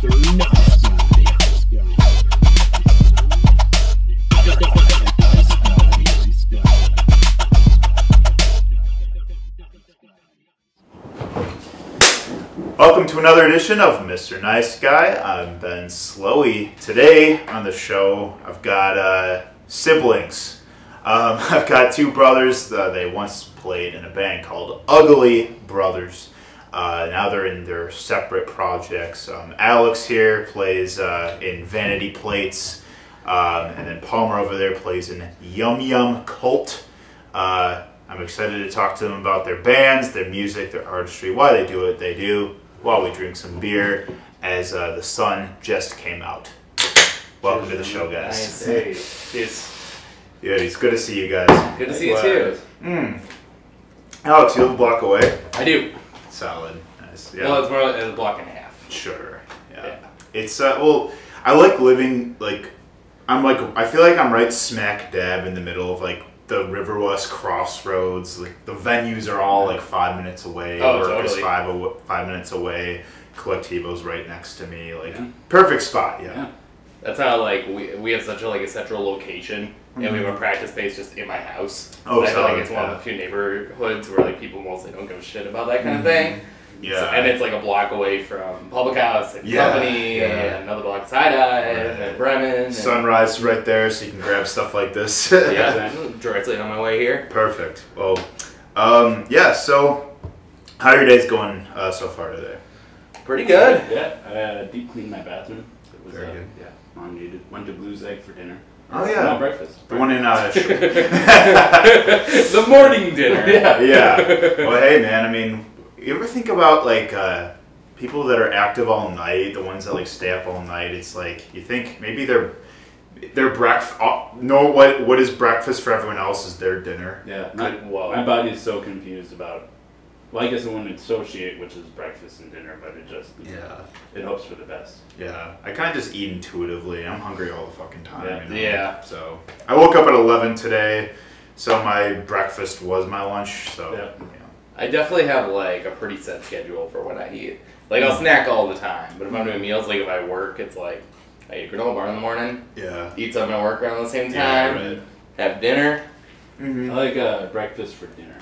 Welcome to another edition of Mr. Nice Guy. I'm Ben Slowey. Today on the show, I've got uh, siblings. Um, I've got two brothers. Uh, they once played in a band called Ugly Brothers. Uh, now they're in their separate projects. Um, Alex here plays uh, in Vanity Plates, um, and then Palmer over there plays in Yum Yum Cult. Uh, I'm excited to talk to them about their bands, their music, their artistry, why they do what they do, while we drink some beer as uh, the sun just came out. Welcome to the show, guys. Hey, it's Yeah, it's good to see you guys. good to see you too. Mm. Alex, you live a block away. I do. Solid. Nice. Yeah. Well, it's more like a block and a half. Sure. Yeah. Yeah. It's uh well, I like living like I'm like I feel like I'm right smack dab in the middle of like the River West crossroads. Like the venues are all like five minutes away. Oh, Work is totally. five aw- five minutes away. Colectivo's right next to me. Like Yeah. perfect spot. Yeah. Yeah. That's how like we, we have such a like a central location, and we have a practice space just in my house. Mm-hmm. Oh, I feel like solid, it's one yeah. of the few neighborhoods where like people mostly don't give a shit about that kind of thing. Yeah. So- and it's like a block away from Public House and Yeah, Company, yeah. and another block Side Eye Right. and Bremen. And, Sunrise right there, so you can grab stuff like this. Yeah, directly on my way here. Perfect. Well, um, yeah. So, how are your days going uh, so far today? Pretty good. Yeah, I uh, deep cleaned my bathroom. It was, Very uh, good. Yeah, mom needed went to Blue's Egg for dinner. Oh, yeah. no breakfast. The one in uh, Sh- the morning dinner. Yeah. yeah. Well, hey, man. I mean, you ever think about like uh, people that are active all night, the ones that like stay up all night? It's like you think maybe their their breakfast. Uh, know what what is breakfast for everyone else is their dinner. Yeah, my, Whoa. my body is so confused about. Well, I guess I wouldn't associate which is breakfast and dinner, but it just Yeah. it hopes for the best. Yeah, I kind of just eat intuitively. I'm hungry all the fucking time. Yeah. you know? Yeah. So I woke up at 11 today, so my breakfast was my lunch. So Yeah. I definitely have like a pretty set schedule for when I eat. Like I'll snack all the time, but if I'm doing meals, like if I work, it's like I eat a granola bar in the morning, yeah, eat something at work around the same yeah, time, right. have dinner, Mm-hmm. I like uh, breakfast for dinner.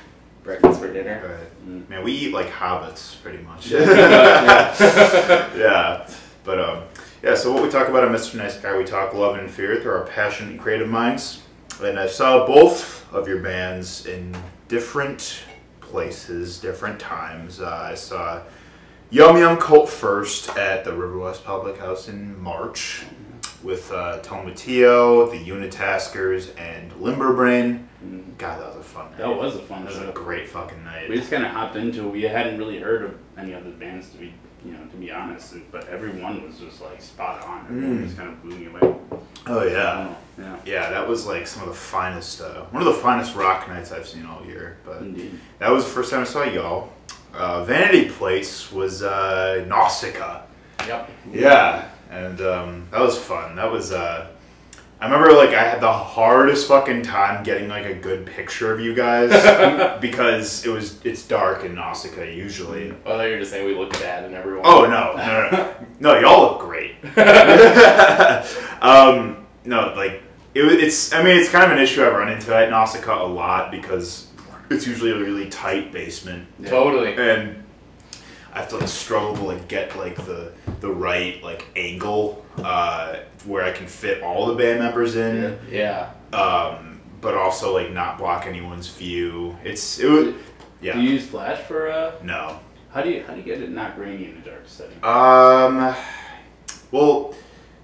Breakfast for dinner. Right. Mm. Man, we eat like hobbits, pretty much. Yeah. yeah, but um, yeah. So what we talk about on Mr. Nice Guy, we talk love and fear through our passion and creative minds. And I saw both of your bands in different places, different times. Uh, I saw Yum Yum Cult first at the River West Public House in March with uh, Tomatillo, the Unitaskers, and Limberbrain. Mm. God, that was a fun night. That was a fun That was a great fucking night. We just kind of hopped into it. We hadn't really heard of any other bands to be, you know, to be honest. But everyone was just like spot on. Everyone Mm. just kind of blew me away. Oh yeah. yeah, Yeah, that was like some of the finest, uh, one of the finest rock nights I've seen all year. But indeed. that was the first time I saw y'all. Uh, Vanity Plates was uh, Nausicaa. Yep. Yeah, and um, that was fun. That was. Uh, I remember like I had the hardest fucking time getting like a good picture of you guys because it was it's dark in Nausicaa usually. Well, you were just saying we look bad and everyone. Oh no, no, no, no, no! Y'all look great. um, no, like it, it's. I mean, it's kind of an issue I run into at Nausicaa a lot because it's usually a really tight basement, Totally. and I have to like struggle to like get like the the right like angle uh, where I can fit all the band members in, Yeah. um, but also like not block anyone's view. It's it was yeah Do you use flash for? Uh, no. how do you how do you get it not grainy in a dark setting? Um, well,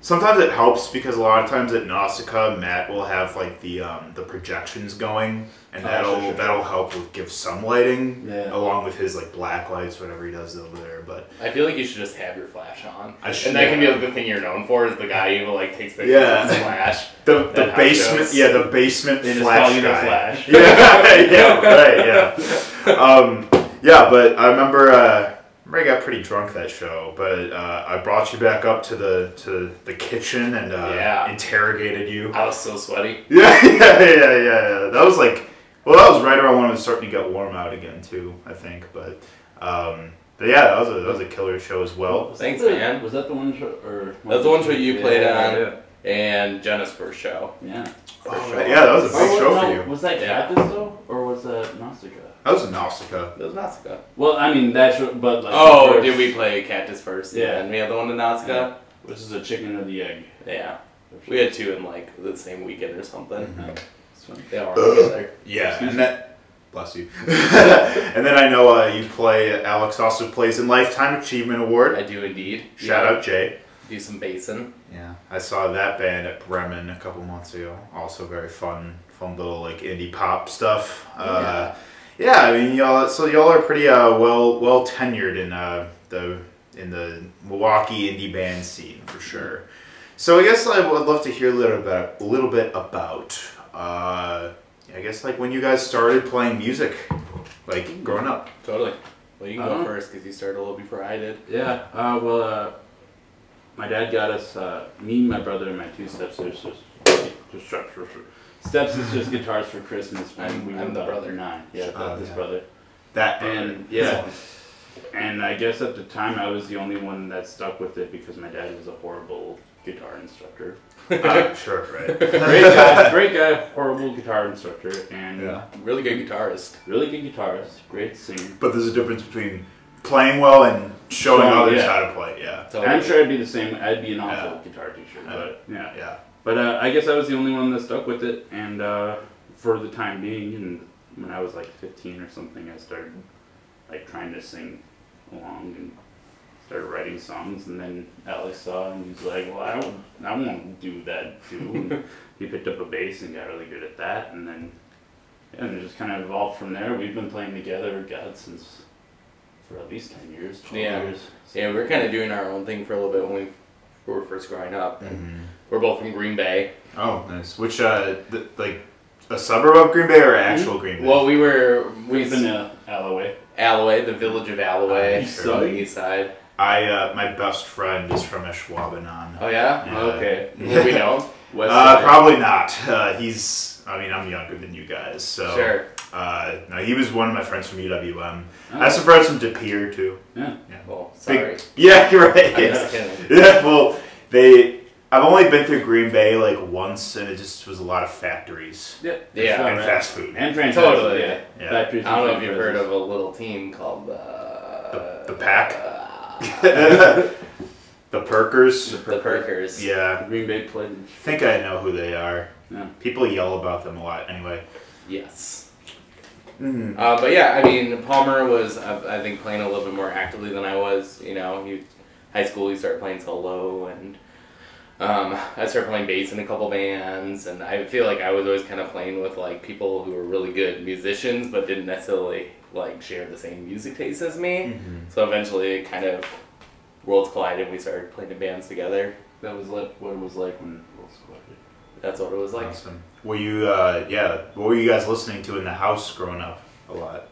sometimes it helps because a lot of times at Nausicaa, Matt will have like the um, the projections going, and Oh, that'll sure, sure. that'll help with give some lighting Yeah. along with his like black lights, whatever he does over there. But I feel like you should just have your flash on. I should- and that can be yeah. like, the thing you're known for is the guy who like takes pictures Yeah. of his flash. the the That basement, shows. yeah, the basement They just flash call you the guy. Flash. Yeah, yeah, right, yeah. Um, yeah, but I remember, uh, remember I got pretty drunk that show, but uh, I brought you back up to the to the kitchen and uh, Yeah. interrogated you. I was so sweaty. Yeah, yeah, yeah, yeah, yeah. That was like, well, that was right around when it was starting to get warm out again too. I think, but um, But yeah, that was a that was a killer show as well. Thanks, man. Was that the one show or? That's the one show you played on. Yeah. And Jenna's first show. Yeah. For Oh, sure. yeah, that was a big Oh, show no, for you. Was that Yeah. Cactus though, or was that Nausicaa? That was a Nausicaa. It was Nausicaa. Well, I mean that show, but like. Oh, first- did we play Cactus first? Yeah. And we had the one in Nausicaa? Which is a chicken or the egg. Yeah. We had two in like the same weekend or something. It's funny. They all together. Yeah, Excuse and that. Bless you. and then I know uh, you play. Alex also plays in Lifetime Achievement Award. I do indeed. Shout Yeah. out Jay. Do some basin. Yeah, I saw that band at Bremen a couple months ago. Also very fun, fun little like indie pop stuff. Uh, yeah, I mean y'all. So y'all are pretty uh, well well tenured in uh, the in the Milwaukee indie band scene for sure. So I guess I would love to hear a little bit a little bit about. Uh, I guess like when you guys started playing music, like growing up. Totally. Well, you can go Uh-huh. first because you started a little before I did. Yeah. Uh, well, uh, my dad got us, uh, me, my brother, and my two stepsisters, just stepsisters guitars for Christmas when I'm- we were I'm the about brother. nine. Yeah, Oh, this yeah. brother. That And yeah, and I guess at the time I was the only one that stuck with it because my dad was a horrible guitar instructor. uh, sure, right. Great guy, great guy, horrible guitar instructor, and Yeah. Really good guitarist. really good guitarist, great singer. But there's a difference between playing well and showing Showing, others yeah. how to play. Yeah. Totally. I'm sure I'd be the same. I'd be an awful Yeah. guitar teacher, but yeah. Yeah. But uh, I guess I was the only one that stuck with it, and uh, for the time being, and when I was like 15 or something, I started like trying to sing along and started writing songs. And then Alex saw, and he's like, "Well, I don't, I won't do that too." And he picked up a bass and got really good at that, and then and it just kind of evolved from there. We've been playing together, God, since for at least 10 years, 12 Yeah. years. Yeah, we were kind of doing our own thing for a little bit when we were first growing up. And Mm-hmm. we're both from Green Bay. Oh, nice. Which, uh, th- like, a suburb of Green Bay or actual Green Bay? Well, we were we We've been to Allouez. Allouez, the village of Allouez, East the side? east side. I, uh, my best friend is from Ashwaubenon. Oh yeah. Yeah. Okay. Well, we know. West Uh, probably not. Uh, he's, I mean, I'm younger than you guys, so. Sure. Uh, no, he was one of my friends from UWM. Oh. I have some friends from De Pere, too. Yeah. yeah. Well, sorry. Yeah, you're right. I'm yeah. Yeah, well, they. I've only been through Green Bay like once, and it just was a lot of factories Yeah. Yeah. and fast food. And franchise. Totally. Yeah. Yeah. Factories. I don't know if you've heard of a little team called uh, The- the Pack? uh, the Perkers. the Perkers. Yeah, Green Bay Pledge. I think I know who they are. Yeah. People yell about them a lot. Anyway. Yes. Mm. Uh, but yeah, I mean, Palmer was, I, I think, playing a little bit more actively than I was. You know, he, high school, he started playing solo, and um, I started playing bass in a couple bands, and I feel like I was always kind of playing with like people who were really good musicians, but didn't necessarily like share the same music taste as me. Mhm. So eventually, it kind of worlds collided. and We started playing in bands together. That was like what it was like when Wolves collided. That's what it was like. Awesome. Were you? Uh, yeah. What were you guys listening to in the house growing up? A lot.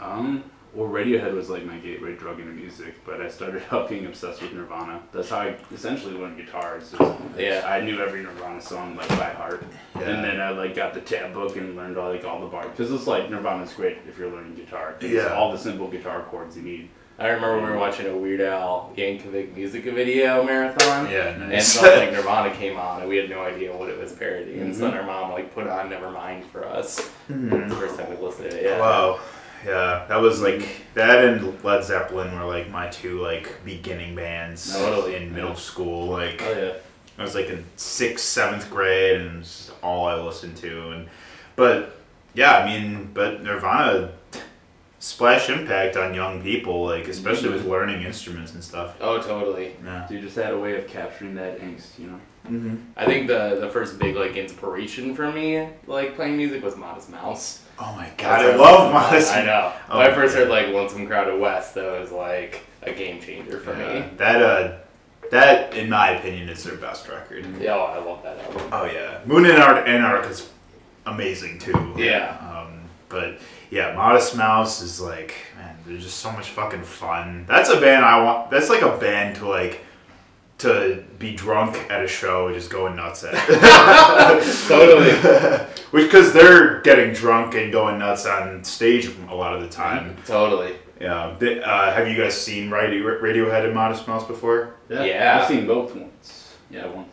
Um, well, Radiohead was like my gateway drug into music, but I started out being obsessed with Nirvana. That's how I essentially learned guitar. It's just, Yeah. I knew every Nirvana song like by heart, Yeah. and then I like got the tab book and learned all like all the bar because it's like Nirvana's great if you're learning guitar. It's Yeah. all the simple guitar chords you need. I remember we were watching a Weird Al Yankovic music video marathon. Yeah. And something like Nirvana came on, and we had no idea what it was parodying. And so then our mom like put on Nevermind for us. Mhm. The first time we listened to it. Yeah. Wow. Yeah, that was like that and Led Zeppelin were like my two like beginning bands Totally. in middle school. Like Oh yeah. I was like in sixth, seventh grade, and all I listened to. And but yeah, I mean, but Nirvana splash impact on young people, like especially with learning instruments and stuff. Oh, totally. Yeah. You just had a way of capturing that angst, you know. Mm-hmm. I think the the first big like inspiration for me like playing music was Modest Mouse. Oh my god, I love Modest. I know. Oh, when I first yeah. heard like Lonesome Crowded West, that was like a game changer for Yeah. me. That uh, that in my opinion is their best record. Yeah, oh, I love that album. Oh yeah, Moon and Art is amazing too. Yeah. Um, but yeah, Modest Mouse is like, man, they're just so much fucking fun. That's a band I want. That's like a band to like to be drunk at a show and just going nuts at. Totally. Which because they're getting drunk and going nuts on stage a lot of the time. Totally. Yeah. Th- Uh, have you guys seen Radio- Radiohead and Modest Mouse before? Yeah. yeah. I've seen both once. Yeah, once.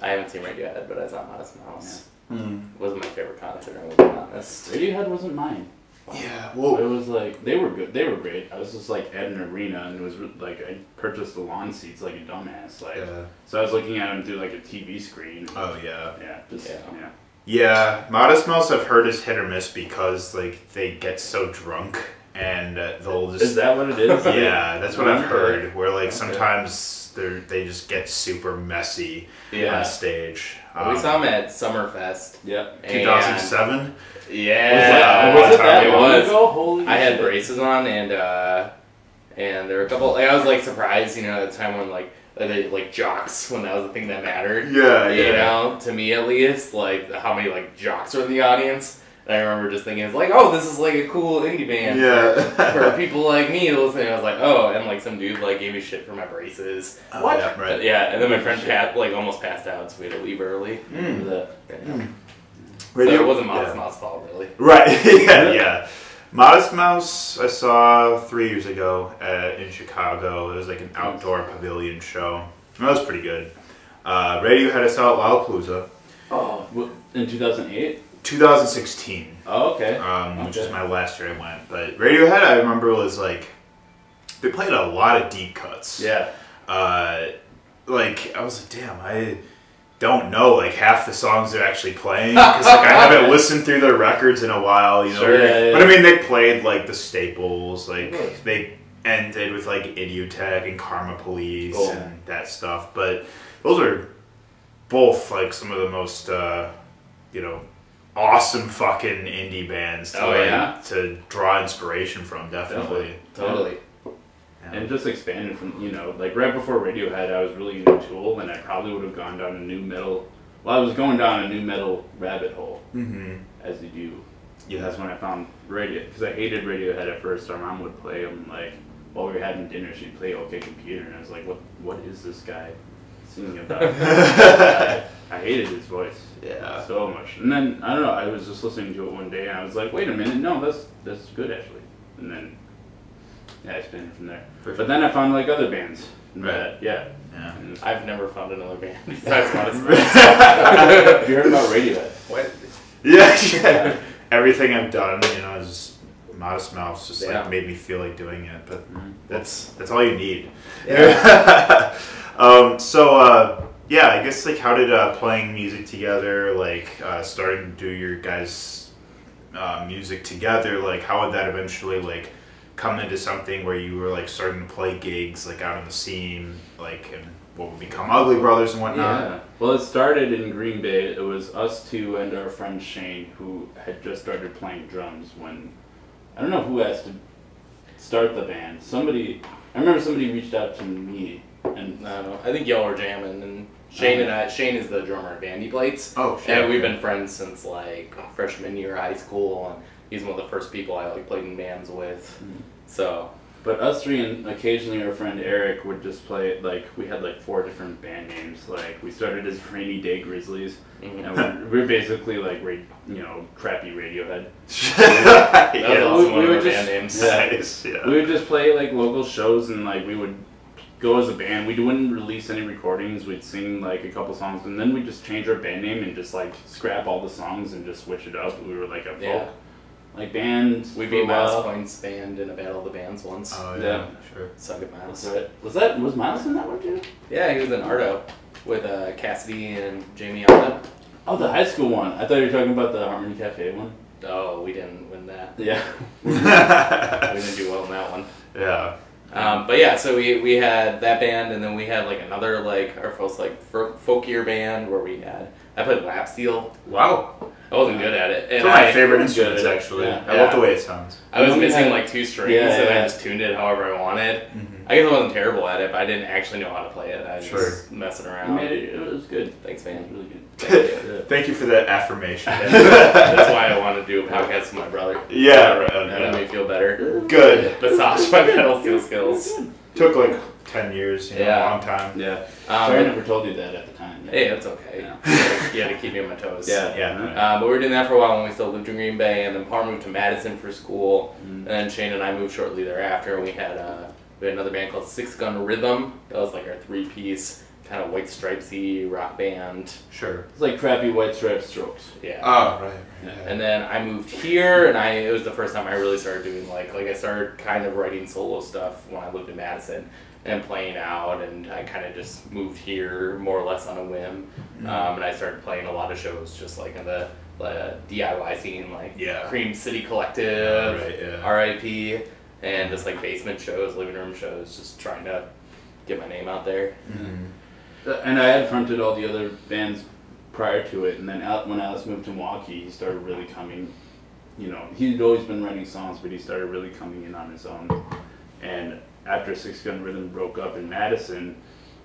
I haven't seen Radiohead, but I saw Modest Mouse. Hmm. Wasn't my favorite concert, I'm gonna be honest. Radiohead wasn't mine. Yeah. well, It was like they were good. They were great. I was just like at an arena and it was like I purchased the lawn seats like a dumbass. Like Yeah. so I was looking at them through like a TV screen. Oh yeah. yeah, just Yeah. yeah. Yeah, Modest Mouse I've heard is hit or miss because like they get so drunk and uh, they'll just Is that what it is? yeah, that's what I've heard. Where like Okay. sometimes they they just get super messy Yeah. on stage. we Um, saw him at Summerfest. Yep. 2007. Yeah. Was was it that it long was. ago? Holy I had braces on and uh and there were a couple like I was like surprised, you know, at the time when like they like jocks when that was the thing that mattered. Yeah, You yeah. know, to me at least, like how many like jocks are in the audience. And I remember just thinking it's like, oh, this is like a cool indie band. For Yeah. people like me to listen, I was like, oh, and like some dude like gave me shit for my braces. Oh, What? yeah, But, right. yeah, and then my friend pat like almost passed out, so we had to leave early. Mm. The- Yeah. Radio- so it wasn't Modest yeah. Mouse fault really. Right. yeah, yeah. Modest Mouse I saw three years ago at, in Chicago. It was like an outdoor pavilion show. That was pretty good. Uh, Radiohead I saw at Lollapalooza, Oh, in 2008. 2016. Oh, okay. um, which is my last year I went. But Radiohead, I remember was like they played a lot of deep cuts. Yeah. Uh, like I was like, damn, I don't know like half the songs they're actually playing because like I haven't listened through their records in a while. You know, Sure, yeah, yeah. but I mean they played like the staples, like Really? they ended with like Idioteque and Karma Police Cool. and that stuff. But those are both like some of the most uh, you know awesome fucking indie bands to, Oh, like, yeah? to draw inspiration from definitely. Totally. Yeah. And just expanded from, you know, like right before Radiohead, I was really into Tool, and I probably would have gone down a nu metal. Well, I was going down a nu metal rabbit hole, mm-hmm. as you do. Yeah. That's when I found Radio, because I hated Radiohead at first. Our mom would play them, like, while we were having dinner, she'd play OK Computer, and I was like, what What is this guy singing about? I, I hated his voice. Yeah. So much. And then, I don't know, I was just listening to it one day, and I was like, wait a minute, no, that's, that's good, actually. And then, yeah, I expanded from there. But then I found like other bands. Right. That, yeah. Yeah. And- I've never found another band besides Modest Mouse. Have you heard about Radiohead? What? Yeah, yeah. Everything I've done, you know, is Modest Mouse just Yeah. like made me feel like doing it. But Mhm. that's that's all you need. um, so uh, yeah, I guess like how did uh, playing music together, like uh, starting to do your guys' uh, music together, like how would that eventually like come into something where you were like starting to play gigs like out on the scene, like and what would become Ugly Brothers and whatnot? Yeah. Well, it started in Green Bay. It was us two and our friend Shane who had just started playing drums when I don't know who asked to start the band. Somebody, I remember somebody reached out to me and I don't know. I think y'all were jamming, and Shane and I. Shane is the drummer at Vanity Plates, Oh shit. and we've been friends since like freshman year of high school. And he's one of the first people I like played in bands with. Mhm. So But us three and occasionally our friend Eric would just play like we had like four different band names. Like we started as Rainy Day Grizzlies, mhm. and we're, we're basically like ra- you know crappy Radiohead. that was yeah. we- one we of just- band names. Yeah. Nice, yeah. We would just play like local shows and like we would go as a band. We wouldn't release any recordings. We'd sing like a couple songs and then we'd just change our band name and just like scrap all the songs and just switch it up. We were like a folk Yeah. like band. We for beat a while. Miles Point's band in a battle of the bands once. Oh yeah, Yeah. sure. Suck it, Miles. That's right. Was that was Miles in that one too? Yeah, he was in Ardo with uh, Cassidy and Jamie Alden. Oh, the high school one. I thought you were talking about the Harmony Cafe one. Oh, we didn't win that. Yeah. We didn't do well in that one. yeah. Um, but yeah, so we, we had that band, and then we had like another like our first like folkier band where we had I played lap steel. Wow. I wasn't good at it, It's one of my I, favorite instruments actually. Yeah. I love the way it sounds. I was missing like two strings, Yeah, and yeah. I just tuned it however I wanted. Mm-hmm. I guess I wasn't terrible at it, but I didn't actually know how to play it. I was Sure. just messing You around. made it. It was good. Thanks, It was man. really good. Thank you. Thank you for that affirmation. That's why I wanted to do a podcast with my brother. yeah, right, That made me feel better. Good. Massage my pedal steel skills. Took like ten years, you know, Yeah. a long time. Yeah. Um, Sorry, I never told you that at the time. hey, that's okay. Yeah. you had to keep me on my toes. Yeah. Yeah. Uh, but we were doing that for a while when we still lived in Green Bay, and then Palmer moved to Madison for school, Mhm. and then Shane and I moved shortly thereafter. And we had uh, we had another band called Six Gun Rhythm. That was like our three piece kind of white stripesy rock band. Sure. It's like crappy white striped strokes. Yeah. Oh, right. Yeah. And then I moved here, and I it was the first time I really started doing like like I started kind of writing solo stuff when I lived in Madison and playing out, and I kind of just moved here more or less on a whim, Mm-hmm. um, and I started playing a lot of shows just like in the uh, DIY scene, like Yeah. Cream City Collective, Right, yeah. R.I.P., and just like basement shows, living room shows, just trying to get my name out there. Mhm. Uh, And I had fronted all the other bands prior to it, and then when Alex moved to Milwaukee, he started really coming. You know, he'd always been writing songs, but he started really coming in on his own. And after Six Gun Rhythm broke up in Madison,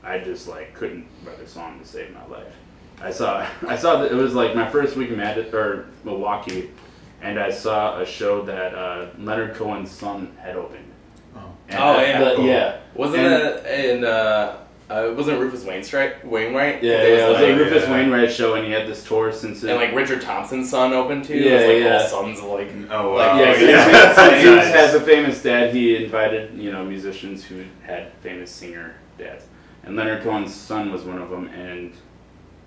I just like couldn't write a song to save my life. I saw I saw that it was like my first week in Mad- or Milwaukee, and I saw a show that uh, Leonard Cohen's son had opened. Oh. And Oh, the- yeah. the- Cool. yeah. Wasn't And- that in uh, uh wasn't Rufus Wainwright Wainwright? Yeah, There yeah, it was like- a Rufus yeah. Wainwright show, and he had this tour since. And like Richard Thompson's son opened too. Yeah, it was like yeah. all sons of like Oh, Like, wow. yeah, he, yeah. he Nice. has a famous dad. He invited you know musicians who had famous singer dads, and Leonard Cohen's son was one of them. And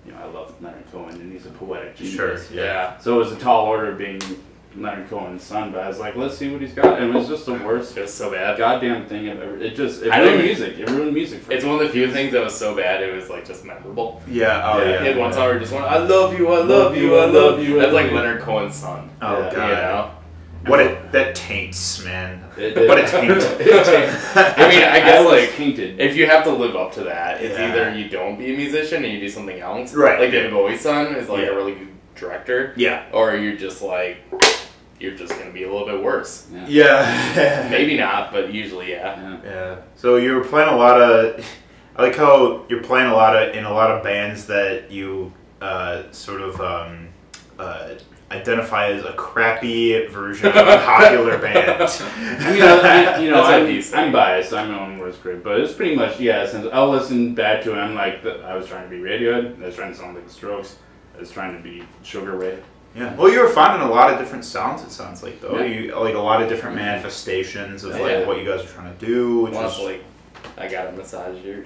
you know I love Leonard Cohen, and he's a poetic genius. Sure. yeah. So it was a tall order being Leonard Cohen's son, but I was like, let's see what he's got. And it was just the worst It was so bad. goddamn thing I've ever. It just it I ruined even- music. It ruined music. For It's me. one of the few things that was so bad it was like just memorable. Yeah. Oh, Yeah. yeah. He had one song where he just went, I love you, I love you, I love you. That's like Leonard Cohen's son. Oh, Yeah. God. You know? What it that taints, man. It- it- What a taint. I mean, I guess like tainted. if you have to live up to that, it's Yeah. either you don't be a musician and you do something else. Right. Like David Bowie's son is like Yeah. a really good director. Yeah. Or you're just like you're just gonna be a little bit worse. yeah. Yeah. Maybe not, but usually yeah. Yeah. Yeah. So you're playing a lot of. I like how you're playing a lot of in a lot of bands that you uh, sort of um, uh, identify as a crappy version of a popular band. I mean, I, you know, I'm, I'm biased. I'm own worst critic, but it's pretty much yeah. Since I'll listen back to it, I'm like, the, I was trying to be Radiohead. I was trying to sound like the Strokes. I was trying to be Sugar Ray. Yeah. Well, you were finding a lot of different sounds. It sounds like though, Yeah. you like a lot of different mm-hmm. manifestations of like Yeah. what you guys are trying to do, which is like I got a massage your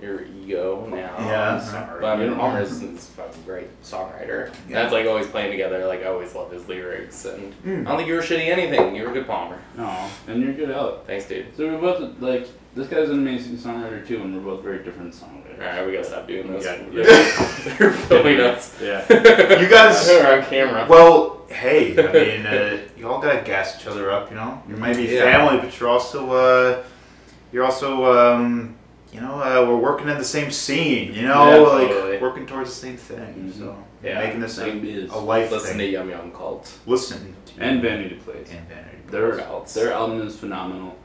your ego now. Yeah. I'm sorry. But I mean, Palmer is is a fucking great songwriter. And That's like always playing together. Like I always loved his lyrics, and Mm. I don't think you were shitty anything. You were a good Palmer. No, and you're good Alec. Thanks, dude. So we're both like this guy's an amazing songwriter too, and we're both very different songwriters. All right, we gotta stop doing this. Yeah. They're filming us. Yeah. You guys- We're on camera. Well, hey, I mean, uh, you all gotta gas each other up, you know. You might be Yeah. family, but you're also, uh, you're also, um, you know, uh, we're working in the same scene, you know, Yeah, like totally. working towards the same thing. Mhm. So Yeah. making this Same a, biz. a life Listen thing. to Yum Yum Cult. Listen to And Vanity Plates. and Vanity. Their Workouts. their album is phenomenal.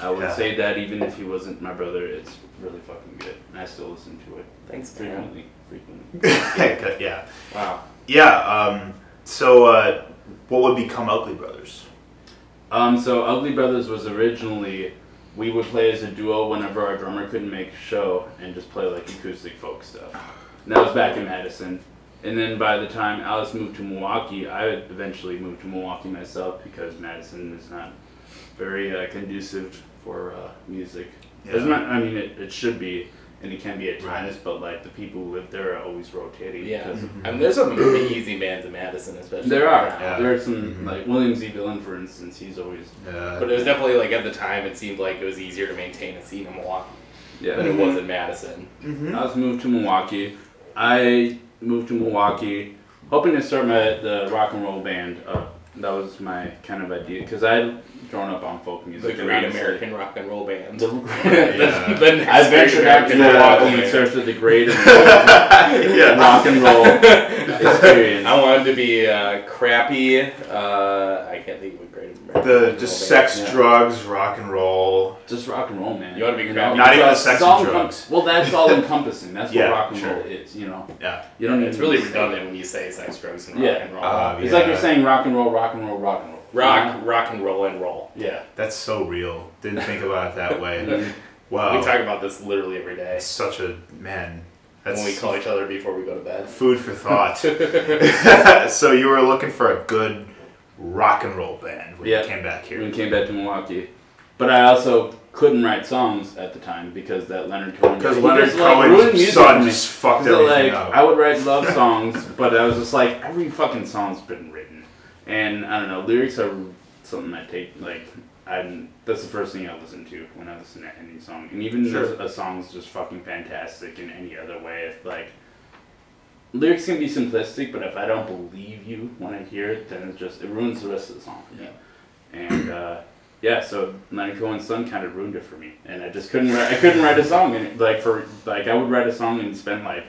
I would Yeah. say that even if he wasn't my brother, it's really fucking good. And I still listen to it Thanks, man. frequently. Frequently. yeah, Wow. yeah. Um, so, uh, what would become Ugly Brothers? Um, so Ugly Brothers was originally we would play as a duo whenever our drummer couldn't make a show and just play like acoustic folk stuff. And that was back in Madison. And then by the time Alex moved to Milwaukee, I would eventually moved to Milwaukee myself because Madison is not very uh, conducive for uh, music. It's not, I mean, it, it should be, and it can be at times, but like the people who live there are always rotating. Yeah. because I mean, there's some amazing bands in Madison, especially. There are. now. Yeah. There are some, Mhm. like William Z. Villain, for instance, he's always. Uh, But it was definitely like at the time, it seemed like it was easier to maintain a scene in Milwaukee Yeah. than it was in Madison. mhm. I was moved to Milwaukee. I moved to Milwaukee hoping to start my the rock and roll band up. That was my kind of idea because I'd grown up on folk music. and Great American Rock and Roll Band. The, Yeah. the next I ventured out to Great American Milwaukee Rock and and searched for the great yeah. rock and roll experience. I wanted to be uh, crappy. Uh, I can't think of what Great American Rock The and just Roll Band. sex, Yeah. drugs, rock and roll. Just rock and roll, man. You wanna be know? crappy. Not even the sex and encom- drugs. Well, that's all encompassing. That's Yeah, what rock and sure. roll is. You know. Yeah. You don't. It's really need redundant when you say sex, drugs, and rock Yeah. and roll. Uh, It's like Yeah. you're saying rock and roll, rock and roll, rock and roll. Rock, rock and roll and roll. Yeah. That's so real. Didn't think about it that way. Wow. We talk about this literally every day It's such a man. That's when we call each other before we go to bed. food for thought. so you were looking for a good rock and roll band when Yeah. you came back here. when here. we came back to Milwaukee. But I also couldn't write songs at the time because that Leonard Cohen. Because Leonard just, like, ruined Cohen's music son just fucked So, everything like up. I would write love songs, but I was just like every fucking song's been written, and I don't know lyrics are something I take like I'm that's the first thing I listen to when I listen to any song, and even Sure. if a song's just fucking fantastic in any other way, if like lyrics can be simplistic, but if I don't believe you when I hear it, then it just it ruins the rest of the song for me. And uh, yeah, so Leonard Cohen's son kind of ruined it for me, and I just couldn't write, I couldn't write a song and like for like I would write a song and spend like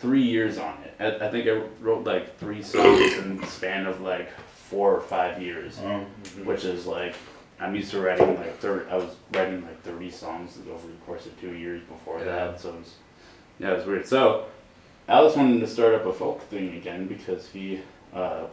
three years on it. I, I think I wrote like three songs in the span of like four or five years, Oh. which is like I'm used to writing like thirty. I was writing like thirty songs over the course of two years before Yeah. that, so it was yeah, it was weird. So Alex wanted to start up a folk thing again because he uh,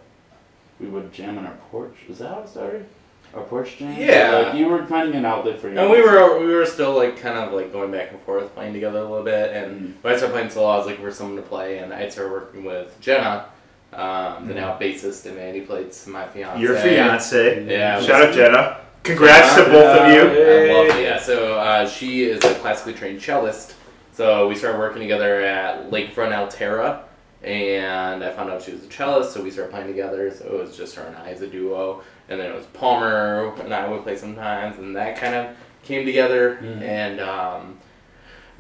we would jam on our porch. Is that how it started? Our porch jam. Yeah. Like you were finding an outlet for your. And we were we were still like kind of like going back and forth playing together a little bit. And when I started playing solo, I was looking for someone to play, and I started working with Jenna, um, the now bassist, and Mandy played my fiance. Your fiance. Yeah. Shout out Jenna. Congrats to both of you. I love it. Yeah, so uh, she is a classically trained cellist. So we started working together at Lakefront Alterra, and I found out she was a cellist, so we started playing together. So it was just her and I as a duo, and then it was Palmer and I would play sometimes, and that kind of came together, Mhm. and um,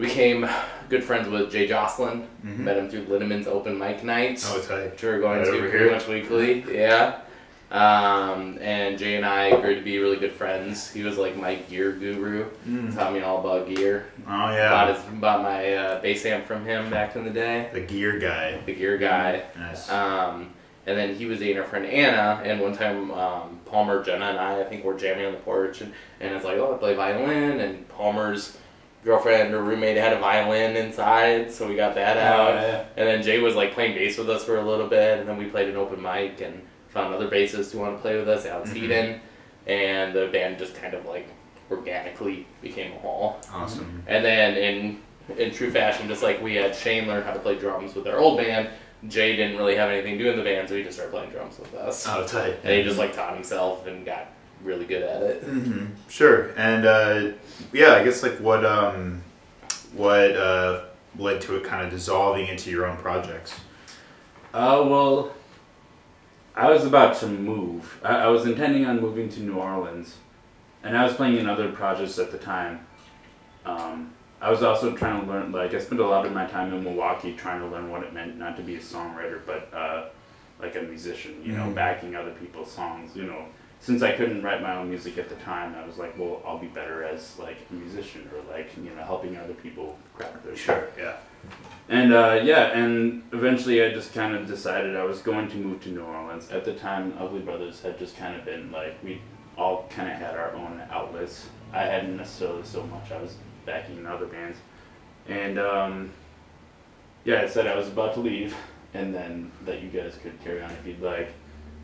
became good friends with Jay Jocelyn. Mhm. Met him through Linneman's open mic nights Oh, tight. which we're going Right to pretty here. much weekly. Yeah. Um, and Jay and I grew to be really good friends. He was like my gear guru. Mm. Taught me all about gear. Oh Bought, yeah. his, bought my uh, bass amp from him back in the day. The gear guy. The gear guy. Nice. Um, and then he was dating our friend Anna. And one time, um, Palmer, Jenna, and I, I think, were jamming on the porch. And, and it's like, oh, I play violin. And Palmer's girlfriend or roommate had a violin inside. So we got that out. Oh, yeah. And then Jay was like playing bass with us for a little bit, and then we played an open mic and found other bassists who want to play with us, Alex Mhm. Eden, and the band just kind of like organically became a whole. awesome. And then in in true fashion, just like we had Shane learn how to play drums with our old band, Jay didn't really have anything to do in the band, so he just started playing drums with us. Oh, tight. And he just like taught himself and got really good at it. hmm Sure. And uh, yeah, I guess like what um, what uh, led to it kind of dissolving into your own projects. Uh, well, I was about to move. I, I was intending on moving to New Orleans, and I was playing in other projects at the time. Um, I was also trying to learn, like, I spent a lot of my time in Milwaukee trying to learn what it meant not to be a songwriter, but uh, like a musician, you know, Mhm. backing other people's songs, you know. Since I couldn't write my own music at the time, I was like, well, I'll be better as like a musician or like you know helping other people craft their Sure. Yeah. and uh, yeah, and eventually I just kind of decided I was going to move to New Orleans. At the time, Ugly Brothers had just kind of been like, we all kind of had our own outlets. I hadn't necessarily so much, I was backing in other bands. And um, yeah, I said I was about to leave, and then that you guys could carry on if you'd like.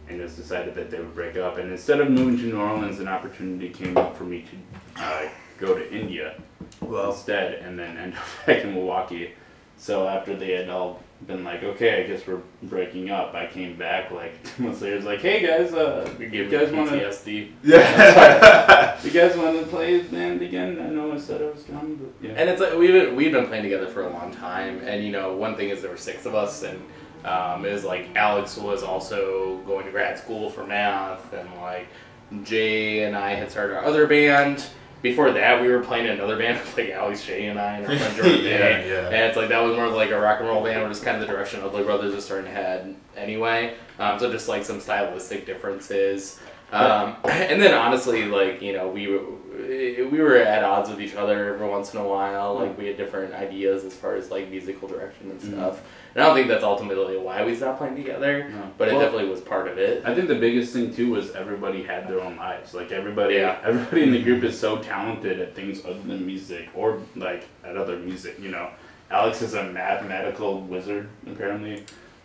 And just decided that they would break up. And instead of moving to New Orleans, an opportunity came up for me to uh, go to India Well. instead and then end up back in Milwaukee. So after they had all been like, okay, I guess we're breaking up, I came back like two months later. It's like, hey guys, uh, We you gave guys him want to, PTSD. Yeah. you guys want to play the band again? I know I said I was coming, but yeah. And it's like we've been, we've been playing together for a long time, and you know, one thing is there were six of us, and um, it was like Alex was also going to grad school for math, and like Jay and I had started our other band. Before that, we were playing in another band with like Alex Jay, and I and our friend Jordan Yeah, Day. yeah. And it's like that was more of like a rock and roll band, which is kind of the direction of Ugly Brothers is starting to head anyway. Um, so just like some stylistic differences. Um, and then honestly, like you know, we were we were at odds with each other every once in a while. Like we had different ideas as far as like musical direction and Mhm. stuff. And I don't think that's ultimately why we stopped playing together, No. but it definitely was part of it. I think the biggest thing too was everybody had their own lives. Like everybody, Yeah. everybody in the group is so talented at things other than music or like at other music. You know, Alex is a mathematical wizard apparently.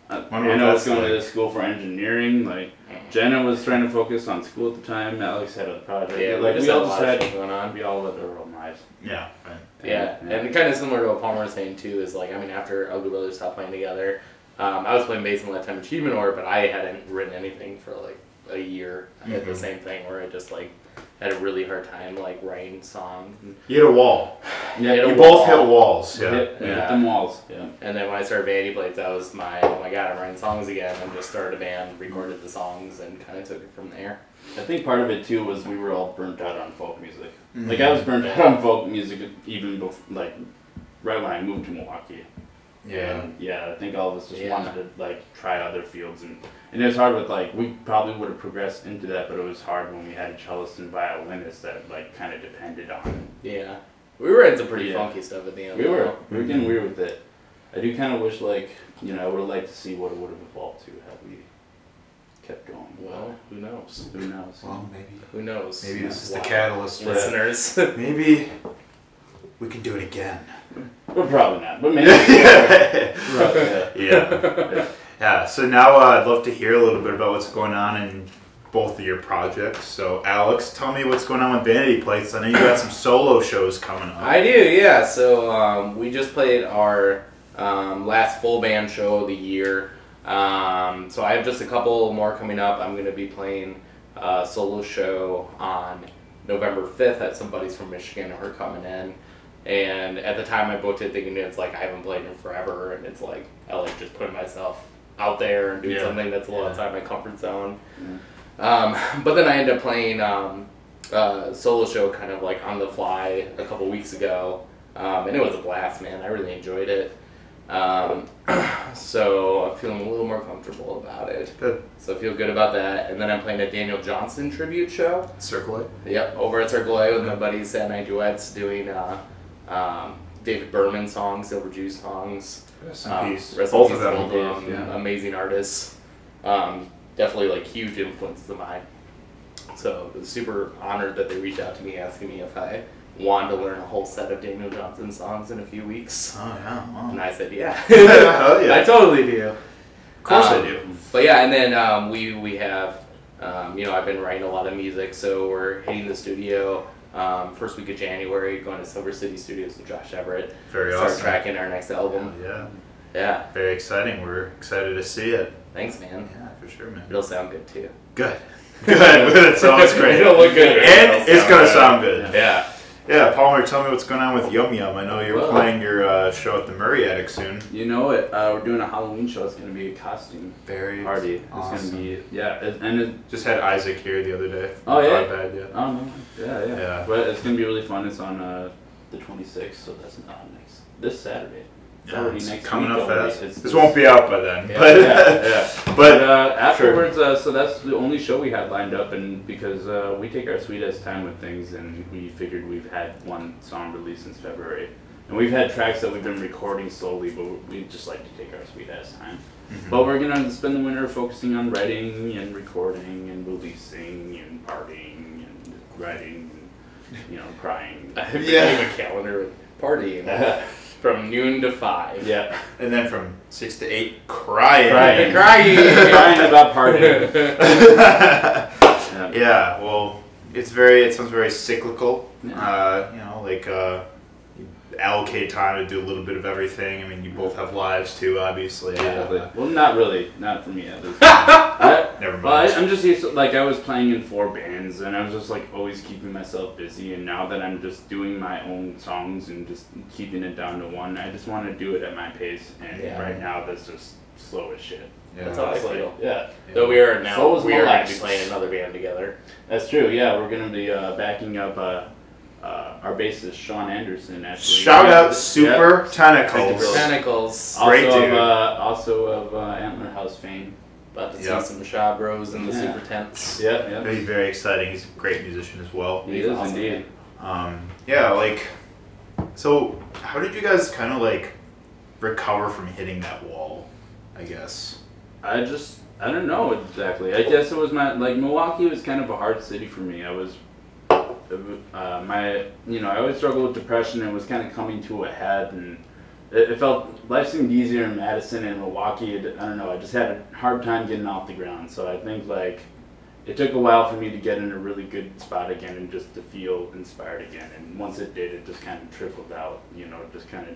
Uh, Wonder what Anna was going to like. the school for engineering. Like Jenna was trying to focus on school at the time. Alex had a project. Yeah, like we we all a just lot of had shit going on. we all lived our own lives. Yeah. Right. Yeah, and kind of similar to what Palmer was saying too is like I mean after Ugly Brothers stopped playing together, um, I was playing bass in Lifetime Achievement Award, but I hadn't written anything for like a year. I had the Mhm. same thing where I just like had a really hard time like writing songs. You hit a wall. Yeah, hit a You wall. both hit walls. We Yeah. hit, we hit them walls. Yeah. and then when I started Vanity Plates, that was my oh my god I'm writing songs again, and just started a band, recorded the songs, and kind of took it from there. I think part of it too was we were all burnt out on folk music. Mm-hmm. Like I was burnt out on folk music even before, like right when I moved to Milwaukee. Yeah. And, yeah, I think all of us just Yeah. wanted to like try other fields and and it was hard with like we probably would have progressed into that, but it was hard when we had a cellist and violinist that like kind of depended on. Yeah, we were into pretty Yeah. funky stuff at the end. We were though. we were getting weird with it. I do kind of wish like you know I would have liked to see what it would have evolved to had we kept going. Well, who knows? who knows? Well, maybe. Who knows? Maybe this is the catalyst for it. Listeners. Maybe we can do it again. Well, probably not, but maybe. yeah. Yeah. yeah. Yeah. So now uh, I'd love to hear a little bit about what's going on in both of your projects. So Alex, tell me what's going on with Vanity Plates. I know you got some solo shows coming up. I do, yeah. So um, we just played our um, last full band show of the year. Um, so I have just a couple more coming up. I'm going to be playing a solo show on November 5th at some buddies from Michigan who are coming in. And at the time I booked it, thinking it's like I haven't played in forever, and it's like I like just putting myself out there and doing Yeah. something that's a little Yeah. outside my comfort zone. Um, but then I ended up playing um, a solo show kind of like on the fly a couple weeks ago, um, and it was a blast, man. I really enjoyed it. Um, so I'm feeling a little more comfortable about it. Good. So I feel good about that. And then I'm playing a Daniel Johnston tribute show. Circle it. Yep, over at Circle A with my buddies Saturday Night Duets doing uh, um, David Berman songs, Silver Jews songs. Rest in Um, peace. rest in Both peace of them. to both, both, yeah. Amazing artists. Um, definitely like huge influences of mine. So I super honored that they reached out to me asking me if I wanted to learn a whole set of Daniel Johnston songs in a few weeks. Oh yeah. Wow. And I said, yeah. Yeah. I totally do. Of course I Um, do. But yeah, and then um, we we have, um, you know, I've been writing a lot of music, so we're hitting the studio um, first week of January, going to Silver City Studios with Josh Everett, Very start awesome. tracking our next album. Yeah. Yeah, Very exciting. We're excited to see it. thanks, man. Yeah, for sure, man. It'll sound good too. Good. Good. it sounds great. It'll look good. And it's gonna good. sound good. Yeah. Yeah, Palmer, tell me what's going on with Yum Yum. I know you're Well- playing your uh, show at the Murray Attic soon. You know it. Uh, we're doing a Halloween show. It's gonna be a costume Very party. It's awesome. gonna be yeah, it, and it, Just had Isaac here the other day. Oh, yeah? Not bad, yeah. oh no, yeah, yeah, Yeah. But it's gonna be really fun. It's on uh, the 26th, so that's not next this Saturday. It's Yeah, already it's next coming week up already. fast. It's- This won't be out by then, Yeah. but yeah, yeah. But but uh, afterwards, uh, so that's the only show we had lined up, and because uh, we take our sweetest time with things, and we figured we've had one song released since February, and we've had tracks that we've been recording slowly, but we just like to take our sweet ass time. Mhm. But we're gonna spend the winter focusing on writing and recording and releasing and partying and writing, and, you know, crying. I have Yeah. a calendar with partying from noon to five. yeah, and then from six to eight, crying. Crying. Crying. crying about partying. Yeah. yeah, well, it's very. It sounds very cyclical. Yeah. Uh, you know, like uh, you allocate time to do a little bit of everything. I mean, you both have lives too, obviously. Exactly. Uh, Well, not really. Not for me at least. I, never well, I, mind. I'm just used to, like I was playing in four bands, and I was just like always keeping myself busy. And now that I'm just doing my own songs and just keeping it down to one, I just want to do it at my pace. And Yeah. right now, that's just slow as shit. yeah. That's how I feel. yeah, Though we are now, So we are going to be playing another band together. that's true. Yeah, we're gonna be uh, backing up uh, uh, our bassist Sean Anderson. Actually, Shout out Super Tentacles. Tentacles. Also Great of, uh, also of uh, Antler House fame. About to see some Shaw Bros in the Yeah. super tents. Yeah, yeah. Very, very exciting. He's a great musician as well. He He's is awesome, indeed. Um, yeah, like, so how did you guys kind of like recover from hitting that wall? I guess. I just I don't know exactly. I guess it was my like Milwaukee was kind of a hard city for me. I was uh, my you know I always struggled with depression. And it was kind of coming to a head, and it, it felt life seemed easier in Madison and Milwaukee. I don't know. I just had a hard time getting off the ground. So I think like it took a while for me to get in a really good spot again and just to feel inspired again. And once it did, it just kind of trickled out. You know, just kind of.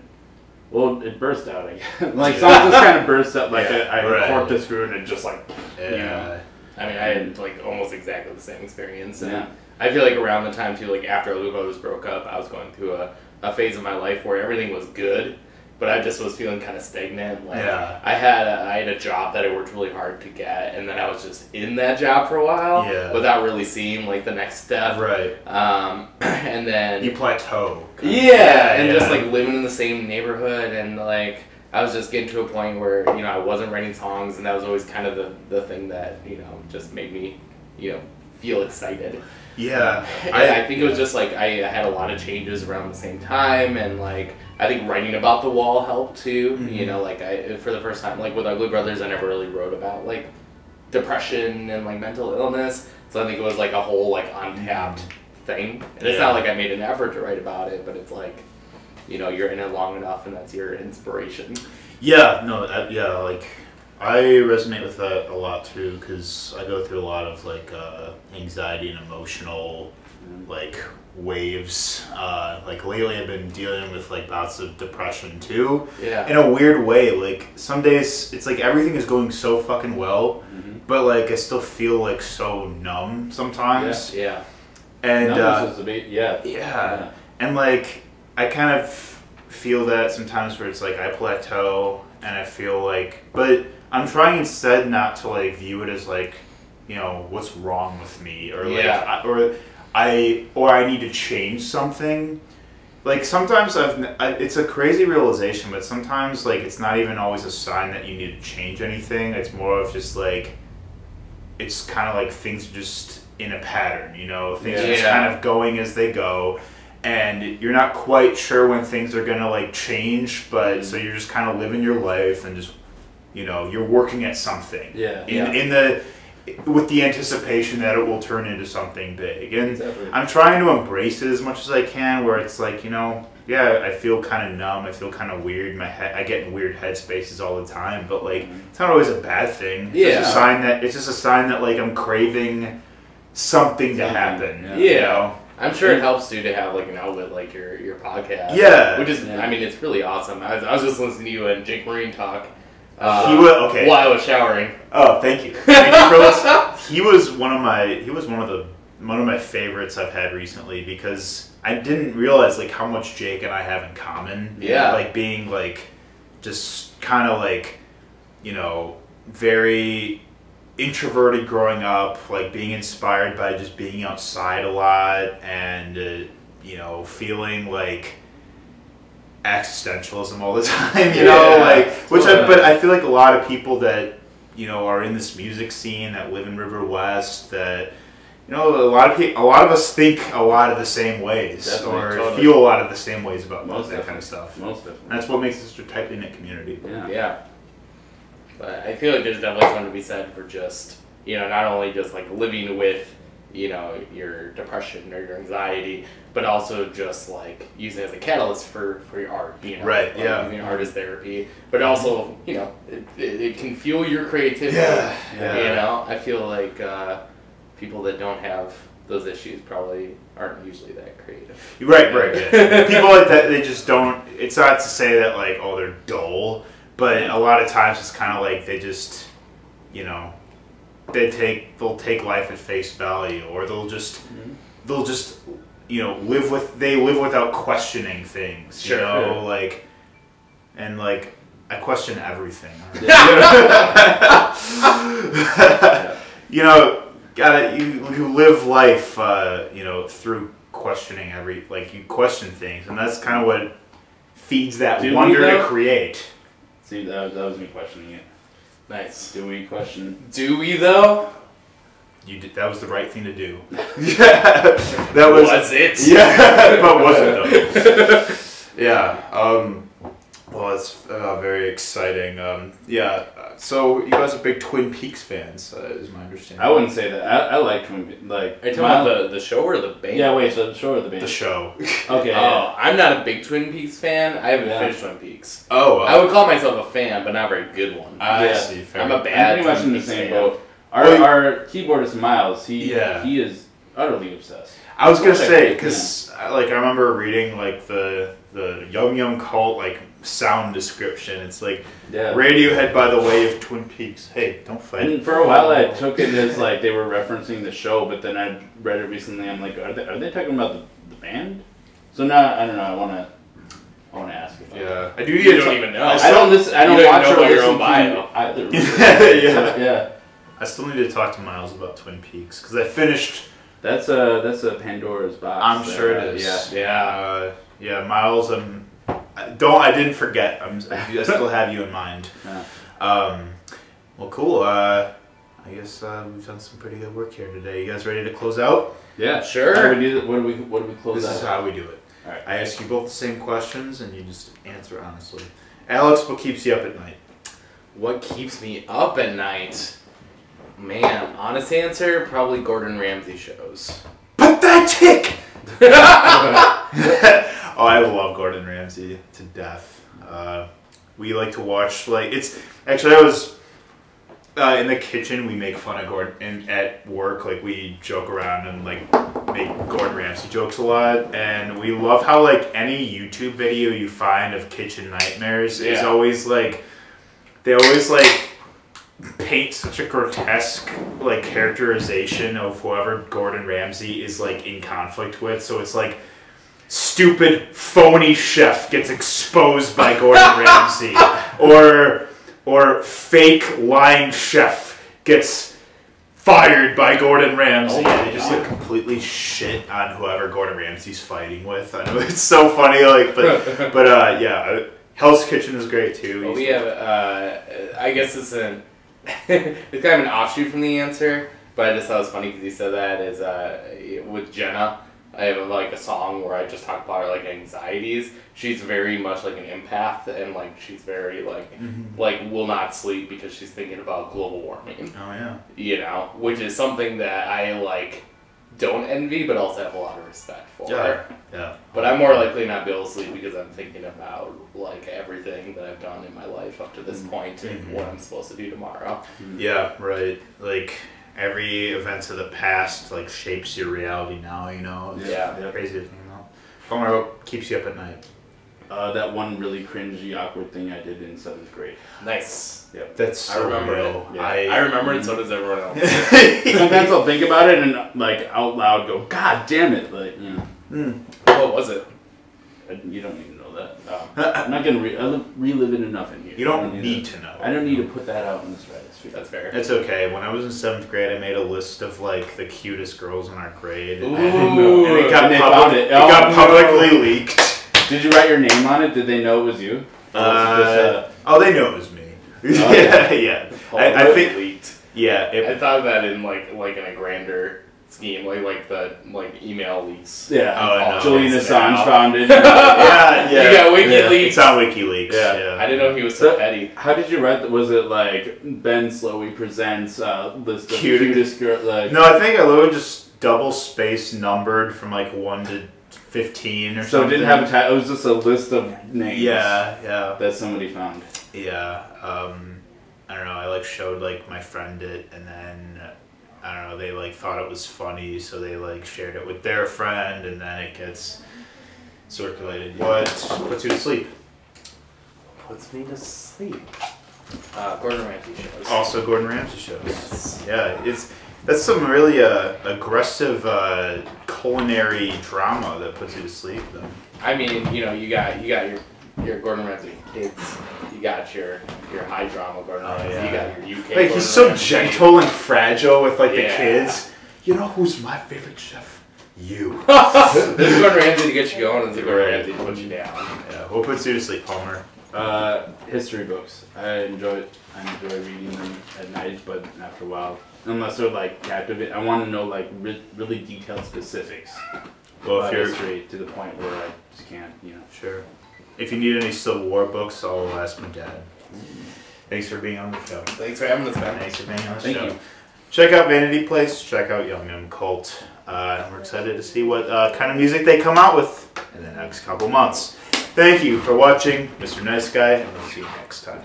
Well, it burst out. I guess. like songs just kind of burst out. Like Yeah, I, I right. corked a screw and it just like. Yeah. I mean, I had like almost exactly the same experience. And Yeah. I feel like around the time too, like after Brothers broke up, I was going through a, a phase of my life where everything was good, but I just was feeling kind of stagnant. Like Yeah. I had a, I had a job that I worked really hard to get, and then I was just in that job for a while Yeah. without really seeing like the next step. Right. Um, and then You plateau. of. yeah, and just like living in the same neighborhood, and like I was just getting to a point where you know I wasn't writing songs, and that was always kind of the the thing that you know just made me you know feel excited. Yeah. And I, think it was just like I had a lot of changes around the same time, and like I think writing about the wall helped too. Mhm. You know, like I for the first time, like with Ugly Brothers, I never really wrote about like depression and like mental illness. So I think it was like a whole like untapped thing. And it's not like I made an effort to write about it, but it's like you know you're in it long enough, and that's your inspiration. Yeah, no, uh, yeah, like I resonate with that a lot too because I go through a lot of like uh, anxiety and emotional like waves. Uh, like lately, I've been dealing with like bouts of depression too. Yeah. In a weird way, like some days it's like everything is going so fucking well, Mhm. but like I still feel like so numb sometimes. Yeah. And uh, bit- yeah. yeah. And like I kind of feel that sometimes where it's like I plateau and I feel like but I'm trying instead not to like view it as like, you know, what's wrong with me or like Yeah. I, or I or I need to change something. Like sometimes I've I, it's a crazy realization, but sometimes like it's not even always a sign that you need to change anything. It's more of just like it's kind of like things are just in a pattern, you know, things are just kind of going as they go and you're not quite sure when things are gonna like change, but mm-hmm. so you're just kind of living your life and just you know you're working at something. Yeah. In Yeah. in the with the anticipation that it will turn into something big, and Exactly. I'm trying to embrace it as much as I can. Where it's like you know, yeah, I feel kind of numb. I feel kind of weird. My head, I get in weird headspaces all the time. But like, mm-hmm. it's not always a bad thing. It's Yeah. just a sign that it's just a sign that like I'm craving something to happen. yeah. you know? I'm sure it helps too to have like an outlet like your your podcast. Yeah. Which is, Yeah. I mean, it's really awesome. I was, I was just listening to you and Jake Marine talk. Uh, He was okay. While I was showering. Oh, thank you. Thank you for. He was one of my he was one of the one of my favorites I've had recently because I didn't realize like how much Jake and I have in common. Yeah. Like being like just kind of like you know very introverted growing up, like being inspired by just being outside a lot and uh, you know feeling like existentialism all the time, you know, Yeah, like which I but I feel like a lot of people that you know are in this music scene that live in River West that you know a lot of people a lot of us think a lot of the same ways Definitely, or totally. feel a lot of the same ways about Most that kind of stuff. Most definitely. That's what makes it such a tightly knit community. Yeah. Yeah. But I feel like there's definitely something to be said for just, you know, not only just like living with, you know, your depression or your anxiety, but also just like using it as a catalyst for, for your art, you know. Right, like, yeah. Using art as therapy. But also, you know, it, it, it can fuel your creativity. Yeah, You know, I feel like uh, people that don't have those issues probably aren't usually that creative. Right, right. Yeah. People like that, they just don't. It's not to say that like, oh, they're dull, but a lot of times it's kind of like they just, you know, they take they'll take life at face value, or they'll just Mm-hmm. they'll just you know live with they live without questioning things. Sure. You know, like and like I question everything. you know, gotta you you live life, uh, you know, through questioning every like you question things, and that's kind of what feeds that Do wonder to create. See, that, that was me questioning it. Nice. Do we question? Do we though? You did, that was the right thing to do. yeah, that was Was it? Yeah, but wasn't though. yeah. Um, Well, it's uh, very exciting. Um, yeah. uh, So you guys are big Twin Peaks fans, uh, is my understanding. I wouldn't say that. I, I like Twin Peaks. Like, Are you talking Miles- about the, the show or the band? Yeah, wait, so the show or the band? the show. Okay. Oh, I'm not a big Twin Peaks fan. I haven't Yeah. finished Twin Peaks. Oh, I would call myself a fan, but not a very good one. I Yeah. see. Fair I'm a bad I'm pretty much Twin in the same fan. boat. Our, Well, you- our keyboardist Miles, he Yeah. he is utterly obsessed. I was gonna Okay, say yeah. because like I remember reading like the the Yum Yum Cult like sound description. It's like Yeah. Radiohead by the way of Twin Peaks. Hey, don't fight. And for a while, I took it as like they were referencing the show, but then I read it recently. I'm like, are they are they talking about the, the band? So now I don't know. I want to I want to ask. About Yeah, I do. You need to don't talk- even know. I I don't listen. I You don't don't even watch know or about your listen own bio. either. Yeah. yeah. I still need to talk to Miles about Twin Peaks because I finished. That's a that's a Pandora's box. I'm there. sure it is. Yeah. Yeah. Uh, yeah, Miles. I'm. Don't. I didn't forget. I'm. I still have you in mind. Yeah. Um. Well, cool. Uh, I guess uh, we've done some pretty good work here today. You guys ready to close out? Yeah. Sure. How do we do, what do we what do we close This out? is how we do it. Alright. I ask you both the same questions, and you just answer honestly. Alex, what keeps you up at night? What keeps me up at night? Man, honest answer, probably Gordon Ramsay shows. Pathetic. oh, I love Gordon Ramsay to death. Uh, we like to watch like it's actually I was uh, in the kitchen. We make fun of Gordon and at work. Like we joke around and like make Gordon Ramsay jokes a lot. And we love how like any YouTube video you find of kitchen nightmares is always like they always like paint such a grotesque like characterization of whoever Gordon Ramsay is like in conflict with. So it's like stupid phony chef gets exposed by Gordon Ramsay or or fake lying chef gets fired by Gordon Ramsay. Oh my they just God. like completely shit on whoever Gordon Ramsay's fighting with. I know it's so funny like but but uh yeah, uh, Hell's Kitchen is great too. Well, we have, uh, I guess it's an, it's kind of an offshoot from the answer, but I just thought it was funny because he said that is, uh, with Jenna, I have like a song where I just talk about her like anxieties. She's very much like an empath and like she's very like, like will not sleep because she's thinking about global warming, Oh yeah. you know, which is something that I like don't envy, but also have a lot of respect for. Yeah. Yeah. But I'm more likely not be able to sleep because I'm thinking about like everything that I've done in my life up to this point and Mhm. what I'm supposed to do tomorrow. Yeah, right. Like every event of the past like shapes your reality now, you know. It's Yeah. Crazy to think about. Palmer, what keeps you up at night? Uh, that one really cringy, awkward thing I did in seventh grade. Nice. Yeah, That's I remember real. it. Yeah. I, I, remember it. So does everyone else. Sometimes I'll think about it and like out loud go, God damn it! Like you know, Hmm. what was it? I- you don't need to know that. Um, I'm not gonna re- I'll relive it enough in here. You I don't need to. to know. I don't need to put that out in this stratosphere. That's fair. It's okay. When I was in seventh grade, I made a list of like the cutest girls in our grade, Ooh. and it got, And public- found it. it got Oh, no. publicly leaked. Did you write your name on it? Did they know it was you? Or was Uh, oh, they know it was me. Oh, yeah, yeah. I, I think, leaked. yeah. I thought of that in like like in a grander scheme, like like the like email leaks. yeah. Oh, I know. Julian Assange now. found it. yeah, yeah. You got WikiLeaks. Yeah, It's on WikiLeaks. Yeah. Yeah. I didn't know he was so So- petty. How did you write? that? Was it like Ben Slowey presents uh, list of Cute- cutest girl? Like No, I think I literally just double space numbered from like one to fifteen or something. so it didn't have a title. It was just a list of names. Yeah, yeah, That somebody found. yeah. Um, I don't know. I like showed like my friend it, and then I don't know. They like thought it was funny, so they like shared it with their friend, and then it gets circulated. What puts you to sleep? Puts me to sleep. Uh, Gordon Ramsay shows. Also, Gordon Ramsay shows. Yeah, it's that's some really uh, aggressive uh, culinary drama that puts you to sleep. Though. I mean, you know, you got you got your your Gordon Ramsay kids. You got your your high drama Gordon Oh, yeah. You got your UK. Like he's so gentle and fragile with like the kids. You know who's my favorite chef? You. There's Gordon Ramsay to get you going, and there's Gordon Ramsay to put you down. Yeah. What puts you to sleep, Palmer? Uh, history books. I enjoy I enjoy reading them at night, but after a while, unless they're like captivate, I want to know like re- really detailed specifics Well, about if you're history to the point where I just can't, you know. sure. If you need any Civil War books, I'll ask my dad. Thanks for being on the show. Thanks for having us, man. Thanks for being on the Thank show. you. Check out Vanity Plates. Check out Yum Yum Cult. Uh, we're excited to see what uh, kind of music they come out with in the next couple months. Thank you for watching, Mr. Nice Guy, and we'll see you next time.